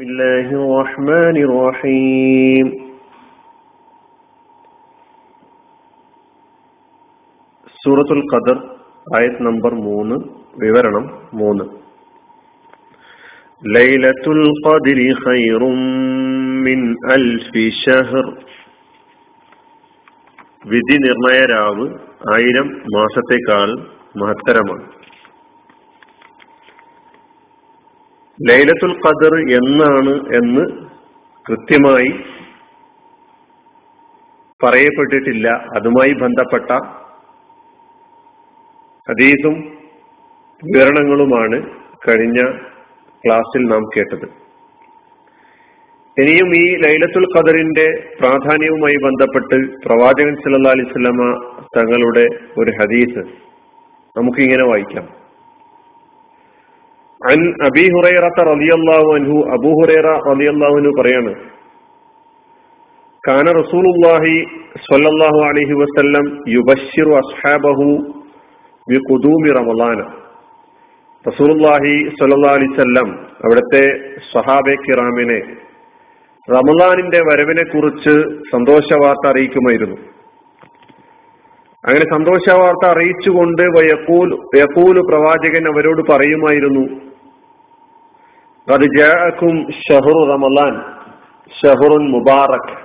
بسم الله الرحمن الرحيم സൂറത്തുൽ ഖദർ ആയത് നമ്പർ മൂന്ന് വിവരണം മൂന്ന് ലൈലത്തുൽ ഖദ്രി ഖൈറും മിൻ അൽഫി ഷഹർ വിധി നിർണയ രാവ് ആയിരം മാസത്തേക്കാൾ മഹത്തരമാണ് ലൈലത്തുൽ ഖദർ എന്നാണ് എന്ന് കൃത്യമായി പറയപ്പെട്ടിട്ടില്ല. അതുമായി ബന്ധപ്പെട്ട ഹദീസും വിവരണങ്ങളുമാണ് കഴിഞ്ഞ ക്ലാസ്സിൽ നാം കേട്ടത്. ഇനിയും ഈ ലൈലത്തുൽ ഖദറിന്റെ പ്രാധാന്യവുമായി ബന്ധപ്പെട്ട് പ്രവാചകൻ സല്ലാ വസല്ലമ തങ്ങളുടെ ഒരു ഹദീസ് നമുക്കിങ്ങനെ വായിക്കാം. അൻ അൻഹു ഹുറൈറ അൻഹു പറയാണ്. കാന സ്വല്ലല്ലാഹു അലൈഹി വസല്ലം അസ്ഹാബഹു ബിഖുദൂമി റമളാന റസൂലുള്ളാഹി സ്വല്ലല്ലാഹു അലൈഹി വസല്ലം അവിടുത്തെ സഹാബെ കിറാമിനെ റമളാനിന്റെ വരവിനെ കുറിച്ച് സന്തോഷ വാർത്ത അറിയിക്കുമായിരുന്നു. അങ്ങനെ സന്തോഷ വാർത്ത അറിയിച്ചുകൊണ്ട് യക്കൂൽ പ്രവാചകൻ അവരോട് പറയുമായിരുന്നു റമലാൻ മുബാറക്.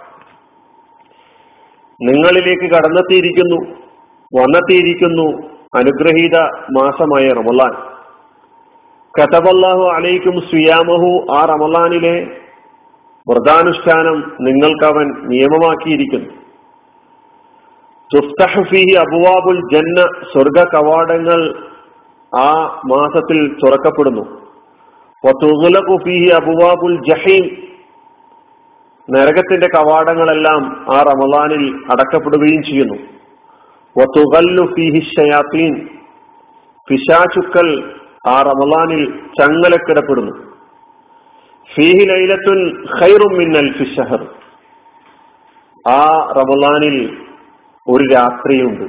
നിങ്ങളിലേക്ക് കടന്നെത്തിയിരിക്കുന്നു വന്നെത്തിയിരിക്കുന്നു അനുഗ്രഹീത മാസമായ റമലാൻ. കതബല്ലാഹു അലൈക്കും സുയാമഹു ആ റമലാനിലെ വ്രതാനുഷ്ഠാനം നിങ്ങൾക്കവൻ നിയമമാക്കിയിരിക്കുന്നു. തുഫ്തഹഫിഹി അബുവാബുൽ ജന്ന സ്വർഗ കവാടങ്ങൾ ആ മാസത്തിൽ തുറക്കപ്പെടുന്നു. ജഹീം. നരകത്തിന്റെ കവാടങ്ങളെല്ലാം ആ റമദാനിൽ അടക്കപ്പെടുകയും ചെയ്യുന്നു. ഷയാത്തീൻ പിശാചുക്കൾ ആ റമദാനിൽ ചങ്ങലക്കിടപ്പെടുന്നു ഫീഹി ലൈലത്തുൻ ഖൈറും മിന്നൽ ഫിഷഹർ ആ റമദാനിൽ ഒരു രാത്രിയുണ്ട്.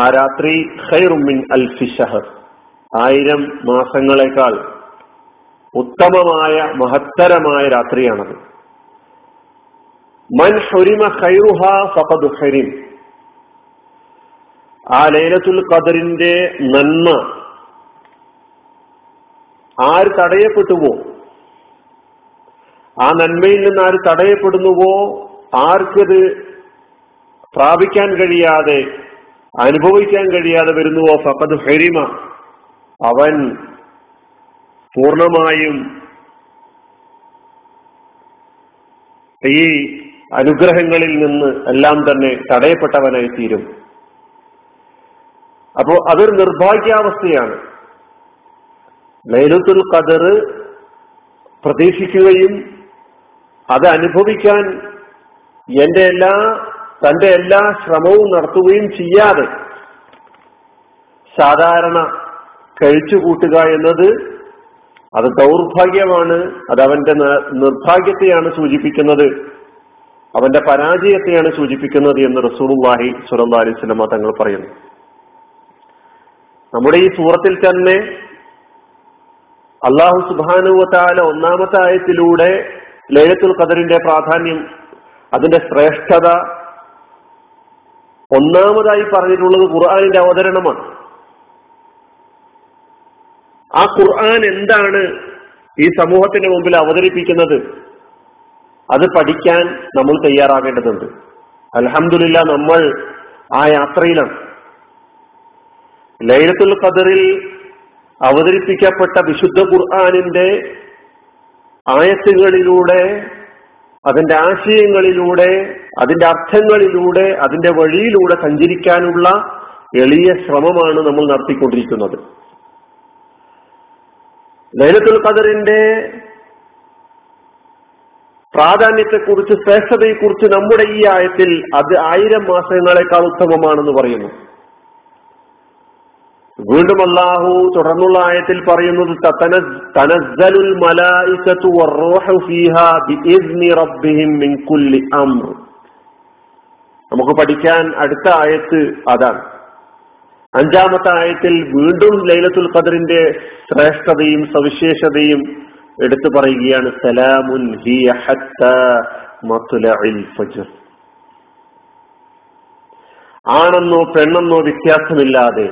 ആ രാത്രി ഖൈറുമിൻ അൽ ഫിഷഹർ ആയിരം മാസങ്ങളെക്കാൾ ഉത്തമമായ മഹത്തരമായ രാത്രിയാണത്. മൻ ഹുരിമ ഖൈറുഹ ഹരിം. ആ ലൈലത്തുൽ ഖദറിന്റെ നന്മ ആര് തടയപ്പെട്ടുവോ? ആ നന്മയിൽ നിന്ന് ആര് തടയപ്പെടുന്നുവോ? ആർക്കത് പ്രാപിക്കാൻ കഴിയാതെ അനുഭവിക്കാൻ കഴിയാതെ വരുന്നുവോ? ഫഖദ് ഹരിമ. അവൻ പൂർണമായും ഈ അനുഗ്രഹങ്ങളിൽ നിന്ന് എല്ലാം തന്നെ തടയപ്പെട്ടവനായി തീരും അപ്പോ അതൊരു നിർഭാഗ്യാവസ്ഥയാണ്. ലൈലത്തുൽ ഖദർ പ്രതീക്ഷിക്കുകയും അത് അനുഭവിക്കാൻ എന്റെ എല്ലാ തന്റെ എല്ലാ ശ്രമവും നടത്തുകയും ചെയ്യാതെ സാധാരണ കഴിച്ചു കൂട്ടുക എന്നത് അത് ദൗർഭാഗ്യമാണ് അത് അവന്റെ നിർഭാഗ്യത്തെയാണ് സൂചിപ്പിക്കുന്നത്. അവന്റെ പരാജയത്തെയാണ് സൂചിപ്പിക്കുന്നത് എന്ന് റസൂലുള്ളാഹി സുറല്ലാ അലൈഹി സ്വലമ തങ്ങൾ പറയുന്നു. നമ്മുടെ ഈ സൂറത്തിൽ തന്നെ അള്ളാഹു സുബാനുവത്താല ഒന്നാമത്തെ ആയത്തിലൂടെ ലൈലത്തുൽ ഖദറിന്റെ പ്രാധാന്യം അതിന്റെ ശ്രേഷ്ഠത ഒന്നാമതായി പറഞ്ഞിട്ടുള്ളത് ഖുർആാനിന്റെ അവതരണമാണ്. ആ ഖുർആൻ എന്താണ് ഈ സമൂഹത്തിന് മുമ്പിൽ അവതരിപ്പിക്കുന്നത്? അത് പഠിക്കാൻ നമ്മൾ തയ്യാറാകേണ്ടതുണ്ട്. അലഹമില്ല നമ്മൾ ആ യാത്രയിലാണ്. ലൈലത്തുൽ ഖദറിൽ അവതരിപ്പിക്കപ്പെട്ട വിശുദ്ധ ഖുർആാനിന്റെ ആയത്തുകളിലൂടെ അതിന്റെ ആശയങ്ങളിലൂടെ അതിന്റെ അർത്ഥങ്ങളിലൂടെ അതിന്റെ വഴിയിലൂടെ സഞ്ചരിക്കാനുള്ള എളിയ ശ്രമമാണ് നമ്മൾ നടത്തിക്കൊണ്ടിരിക്കുന്നത്. ലൈലത്തുൽ ഖദറിന്റെ പ്രാധാന്യത്തെക്കുറിച്ച് ശ്രേഷ്ഠതയെക്കുറിച്ച് നമ്മുടെ ഈ ആയത്തിൽ അത് ആയിരം മാസങ്ങളെക്കാൾ ഉത്തമമാണെന്ന് പറയുന്നു. വീണ്ടും അള്ളാഹു തുടർന്നുള്ള ആയത്തിൽ പറയുന്നത് മിൻ കുല്ലി അംർ. നമുക്ക് പഠിക്കാൻ അടുത്ത ആയത്ത് അതാണ്. അഞ്ചാമത്തെ ആയത്തിൽ വീണ്ടും ലൈലത്തുൽ ഖദറിന്റെ ശ്രേഷ്ഠതയും സവിശേഷതയും എടുത്തു പറയുകയാണ് സലാമുൻ ഹിയ ഹത്ത ഫജ്ർ. ആണെന്നോ പെണ്ണെന്നോ വ്യത്യാസമില്ലാതെ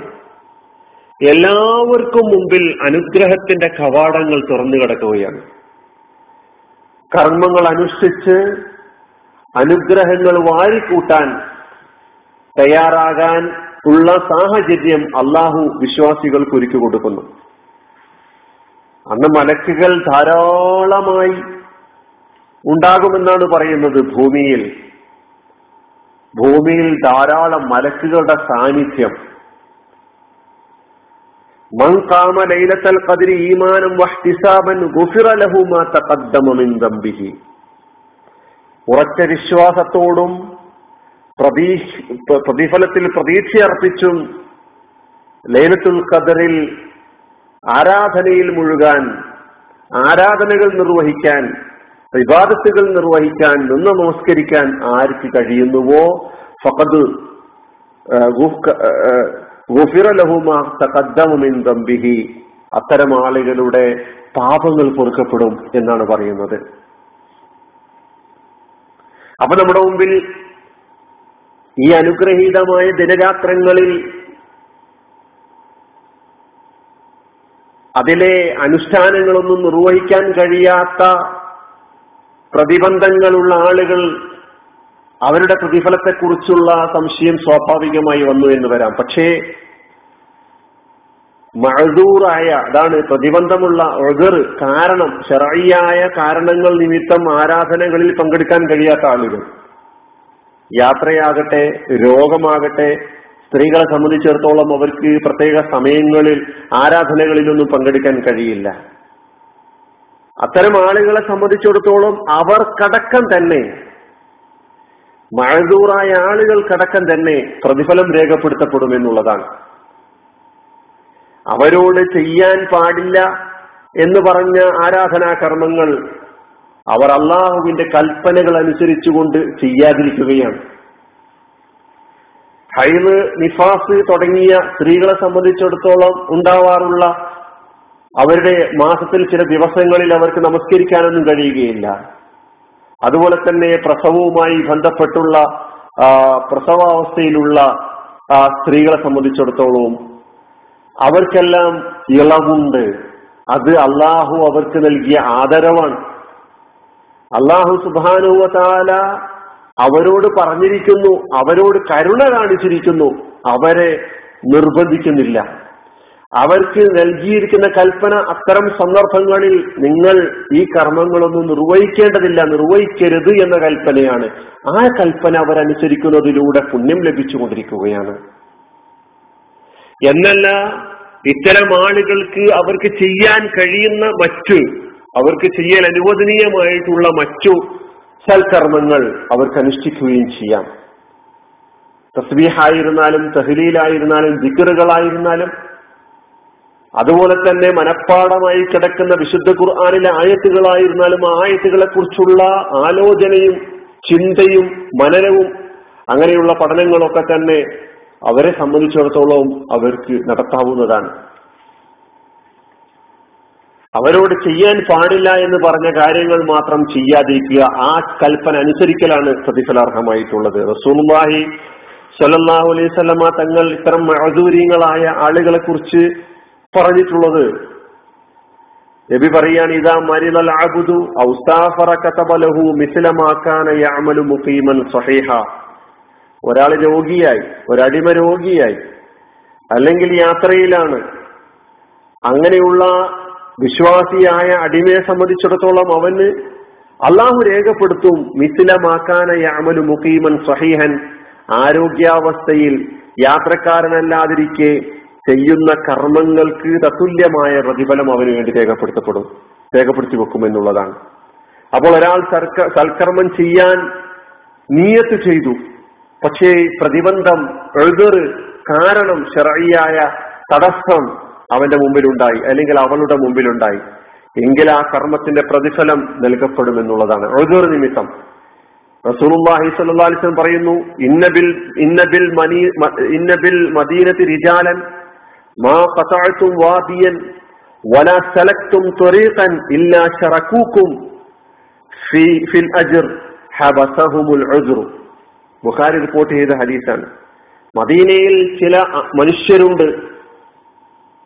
എല്ലാവർക്കും മുമ്പിൽ അനുഗ്രഹത്തിന്റെ കവാടങ്ങൾ തുറന്നു കിടക്കുകയാണ്. കർമ്മങ്ങൾ അനുഷ്ഠിച്ച് അനുഗ്രഹങ്ങൾ വാരിക്കൂട്ടാൻ തയ്യാറാകാൻ ഉള്ള സാഹചര്യം അള്ളാഹു വിശ്വാസികൾക്ക് ഒരുക്കി കൊടുക്കുന്നു. അന്ന് മലക്കുകൾ ധാരാളമായി ഉണ്ടാകുമെന്നാണ് പറയുന്നത് ഭൂമിയിൽ. ഭൂമിയിൽ ധാരാളം മലക്കുകളുടെ സാന്നിധ്യം. മങ്കാമ ലൈലത്തൽ ഈമാനം വഹ്തിസാബൻ ഗുഫിറ തഖദ്ദമ മിൻ ദംബിഹി. ഉറച്ച വിശ്വാസത്തോടും പ്രതിഫലത്തിൽ പ്രതീക്ഷ അർപ്പിച്ചും ലൈലത്തുൽ ഖദറിൽ ആരാധനയിൽ മുഴുകാൻ ആരാധനകൾ നിർവഹിക്കാൻ വിവാദത്തുകൾ നിർവഹിക്കാൻ നിന്ന് നമസ്കരിക്കാൻ ആർക്ക് കഴിയുന്നുവോ? ഫഖദ് അത്തരം ആളുകളുടെ പാപങ്ങൾ പൊറുക്കപ്പെടും എന്നാണ് പറയുന്നത്. അപ്പൊ നമ്മുടെ മുമ്പിൽ ഈ അനുഗ്രഹീതമായ ദിനരാത്രങ്ങളിൽ അതിലെ അനുഷ്ഠാനങ്ങളൊന്നും നിർവഹിക്കാൻ കഴിയാത്ത പ്രതിബന്ധങ്ങളുള്ള ആളുകൾ അവരുടെ പ്രതിഫലത്തെക്കുറിച്ചുള്ള സംശയം സ്വാഭാവികമായി വന്നു എന്ന് വരാം. പക്ഷേ മഴദൂറായ അതാണ് പ്രതിബന്ധമുള്ള ഒഴർ കാരണം ചെറിയായ കാരണങ്ങൾ നിമിത്തം ആരാധനകളിൽ പങ്കെടുക്കാൻ കഴിയാത്ത ആളുകൾ. യാത്രയാകട്ടെ രോഗമാകട്ടെ സ്ത്രീകളെ സംബന്ധിച്ചിടത്തോളം അവർക്ക് പ്രത്യേക സമയങ്ങളിൽ ആരാധനകളിലൊന്നും പങ്കെടുക്കാൻ കഴിയില്ല. അത്തരം ആളുകളെ സംബന്ധിച്ചിടത്തോളം അവർ കടക്കം തന്നെ മഴദൂറായ ആളുകൾ കടക്കം തന്നെ പ്രതിഫലം രേഖപ്പെടുത്തപ്പെടും എന്നുള്ളതാണ്. അവരോട് ചെയ്യാൻ പാടില്ല എന്ന് പറഞ്ഞ ആരാധനാ കർമ്മങ്ങൾ അവർ അള്ളാഹുവിന്റെ കൽപ്പനകൾ അനുസരിച്ചുകൊണ്ട് ചെയ്യാതിരിക്കുകയാണ്. ഹൈവ് നിഫാസ് തുടങ്ങിയ സ്ത്രീകളെ സംബന്ധിച്ചിടത്തോളം ഉണ്ടാവാറുള്ള അവരുടെ മാസത്തിൽ ചില ദിവസങ്ങളിൽ അവർക്ക് നമസ്കരിക്കാനൊന്നും കഴിയുകയില്ല. അതുപോലെ തന്നെ പ്രസവവുമായി ബന്ധപ്പെട്ടുള്ള പ്രസവാവസ്ഥയിലുള്ള സ്ത്രീകളെ സംബന്ധിച്ചിടത്തോളവും അവർക്കെല്ലാം ഇളവുണ്ട്. അത് അള്ളാഹു അവർക്ക് നൽകിയ ആദരവാണ്. അള്ളാഹു സുബാനുവതാല അവരോട് പറഞ്ഞിരിക്കുന്നു അവരോട് കരുണ കാണിച്ചിരിക്കുന്നു അവരെ നിർബന്ധിക്കുന്നില്ല. അവർക്ക് നൽകിയിരിക്കുന്ന കൽപ്പന അത്തരം സന്ദർഭങ്ങളിൽ നിങ്ങൾ ഈ കർമ്മങ്ങളൊന്നും നിർവഹിക്കേണ്ടതില്ല നിർവഹിക്കരുത് എന്ന കൽപ്പനയാണ്. ആ കൽപ്പന അവരനുസരിക്കുന്നതിലൂടെ പുണ്യം ലഭിച്ചുകൊണ്ടിരിക്കുകയാണ്. എന്നല്ല ഇത്തരം ആളുകൾക്ക് അവർക്ക് ചെയ്യാൻ കഴിയുന്ന മറ്റു അവർക്ക് ചെയ്യാൻ അനുവദനീയമായിട്ടുള്ള മറ്റു സൽക്കർമ്മങ്ങൾ അവർക്ക് അനുഷ്ഠിക്കുകയും ചെയ്യാം. തസ്ബീഹായിരുന്നാലും തഹ്ലീലായിരുന്നാലും ദിക്കറുകളായിരുന്നാലും അതുപോലെ തന്നെ മനഃപ്പാടമായി കിടക്കുന്ന വിശുദ്ധ ഖുർആാനിലെ ആയത്തുകളായിരുന്നാലും ആ ആയത്തുകളെ കുറിച്ചുള്ള ആലോചനയും ചിന്തയും മനനവും അങ്ങനെയുള്ള പഠനങ്ങളൊക്കെ തന്നെ അവരെ സംബന്ധിച്ചിടത്തോളം അവർക്ക് നടത്താവുന്നതാണ്. അവരോട് ചെയ്യാൻ പാടില്ല എന്ന് പറഞ്ഞ കാര്യങ്ങൾ മാത്രം ചെയ്യാതിരിക്കുക ആ കൽപ്പന അനുസരിക്കലാണ് പ്രതിഫലാർഹമായിട്ടുള്ളത്. റസൂലുള്ളാഹി സലല്ലാഹു അലൈഹി സ്വലമ തങ്ങൾ ഇത്തരം മഴദൂര്യങ്ങളായ ആളുകളെ കുറിച്ച് പറഞ്ഞിട്ടുള്ളത്. നബി പറയാണ് ഇതാ മരിനൽ അബുദു മുഖീമൻ ഒരാൾ രോഗിയായി ഒരടിമ രോഗിയായി അല്ലെങ്കിൽ യാത്രയിലാണ്. അങ്ങനെയുള്ള വിശ്വാസിയായ അടിമയെ സംബന്ധിച്ചിടത്തോളം അവന് അള്ളാഹു രേഖപ്പെടുത്തും മിസിലമാക്കാന യാമലു മുഖീമൻ സഹീഹൻ ആരോഗ്യാവസ്ഥയിൽ യാത്രക്കാരനല്ലാതിരിക്കെ ചെയ്യുന്ന കർമ്മങ്ങൾക്ക് തത്തുല്യമായ പ്രതിഫലം അവന് വേണ്ടി രേഖപ്പെടുത്തപ്പെടും രേഖപ്പെടുത്തി വെക്കും എന്നുള്ളതാണ്. അപ്പോൾ ഒരാൾ സൽക്കർമ്മം ചെയ്യാൻ നീയത്ത് ചെയ്തു. പക്ഷേ പ്രതിബന്ധം എഴുതറ് കാരണം ഷെറയ്യായ തടസ്സം അവന്റെ മുമ്പിലുണ്ടായി അല്ലെങ്കിൽ അവളുടെ മുമ്പിലുണ്ടായി. എങ്കിൽ ആ കർമ്മത്തിന്റെ പ്രതിഫലം നൽകപ്പെടുമെന്നുള്ളതാണ്. എഴുതൂർ നിമിത്തം. റസൂലുള്ളാഹി സ്വല്ലല്ലാഹി അലൈഹി വസല്ലം പറയുന്നു ഇന്നബിൽ ഇന്നബിൽ മനി ഇന്നബിൽ മദീനത്തി റിജാലൻ മാ ഖതഅതും വാദിയൻ വലാ സലക്തും ത്വരീഖൻ ഇല്ലാ ശറകൂകും ഫി ഫിൽ അജ്ർ ഹബസഹുമുൽ ഉസ്റു ബുഖാരി റിപ്പോർട്ട് ചെയ്ത ഹദീസാണ്. മദീനയിൽ ചില മനുഷ്യരുണ്ട്.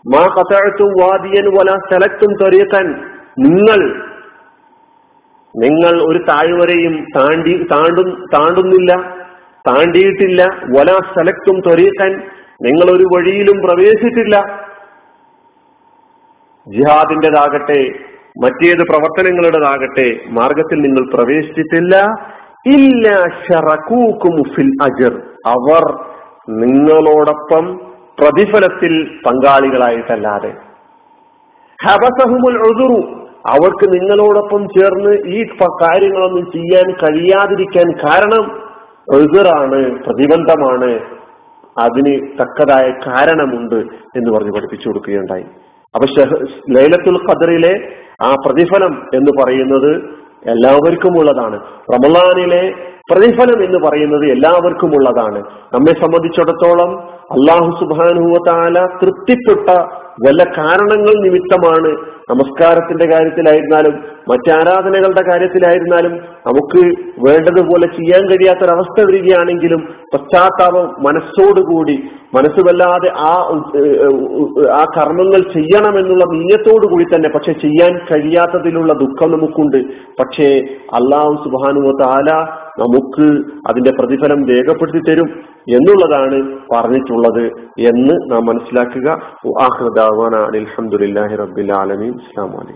മാ കത്തഴത്തും വാദിയൻ വല സ്ഥലത്തും ത്വരീഖൻ നിങ്ങൾ നിങ്ങൾ ഒരു താഴ്വരയും താണ്ടി താണ്ടും താണ്ടുന്നില്ല താണ്ടിയിട്ടില്ല. വല സ്ഥലത്തും ത്വരീഖൻ നിങ്ങൾ ഒരു വഴിയിലും പ്രവേശിച്ചിട്ടില്ല. ജിഹാദിന്റേതാകട്ടെ മറ്റേത് പ്രവർത്തനങ്ങളുടേതാകട്ടെ മാർഗത്തിൽ നിങ്ങൾ പ്രവേശിച്ചിട്ടില്ല. ഇല്ല ഷറക്കൂക്കും ഫിൽ അജർ. അവർ നിങ്ങളോടൊപ്പം പ്രതിഫലത്തിൽ പങ്കാളികളായിട്ടല്ലാതെ. ഹബസഹുമുൽ ഉദുറു. അവർക്ക് നിങ്ങളോടൊപ്പം ചേർന്ന് ഈ കാര്യങ്ങളൊന്നും ചെയ്യാൻ കഴിയാതിരിക്കാൻ കാരണം എതിറാണ് പ്രതിബന്ധമാണ്. അതിന് തക്കതായ കാരണമുണ്ട് എന്ന് പറഞ്ഞ് പഠിപ്പിച്ചു കൊടുക്കുകയുണ്ടായി. അപ്പൊ ലൈലത്തുൽ ഖദറിലെ ആ പ്രതിഫലം എന്ന് പറയുന്നത് എല്ലാവർക്കും ഉള്ളതാണ്. റമലാനിലെ പ്രതിഫലം എന്ന് പറയുന്നത് എല്ലാവർക്കും ഉള്ളതാണ്. നമ്മെ സംബന്ധിച്ചിടത്തോളം അള്ളാഹു സുബാനുവത്താല തൃപ്തിപ്പെട്ട വല്ല കാരണങ്ങൾ നിമിത്തമാണ് നമസ്കാരത്തിന്റെ കാര്യത്തിലായിരുന്നാലും മറ്റാരാധനകളുടെ കാര്യത്തിലായിരുന്നാലും നമുക്ക് വേണ്ടതുപോലെ ചെയ്യാൻ കഴിയാത്തൊരവസ്ഥ വരികയാണെങ്കിലും പശ്ചാത്താപം മനസ്സോടുകൂടി മനസ്സ് വല്ലാതെ ആ ആ കർമ്മങ്ങൾ ചെയ്യണമെന്നുള്ള നീയത്തോടു കൂടി തന്നെ പക്ഷെ ചെയ്യാൻ കഴിയാത്തതിലുള്ള ദുഃഖം നമുക്കുണ്ട്. പക്ഷേ അള്ളാഹു സുബാനുവ നമുക്ക് അതിന്റെ പ്രതിഫലം രേഖപ്പെടുത്തി തരും എന്നുള്ളതാണ് പറഞ്ഞിട്ടുള്ളത് എന്ന് നാം മനസ്സിലാക്കുക. അലഹമുല്ലാഹി റബ്ബിൽ ആലമീൻ. വലൈക്കും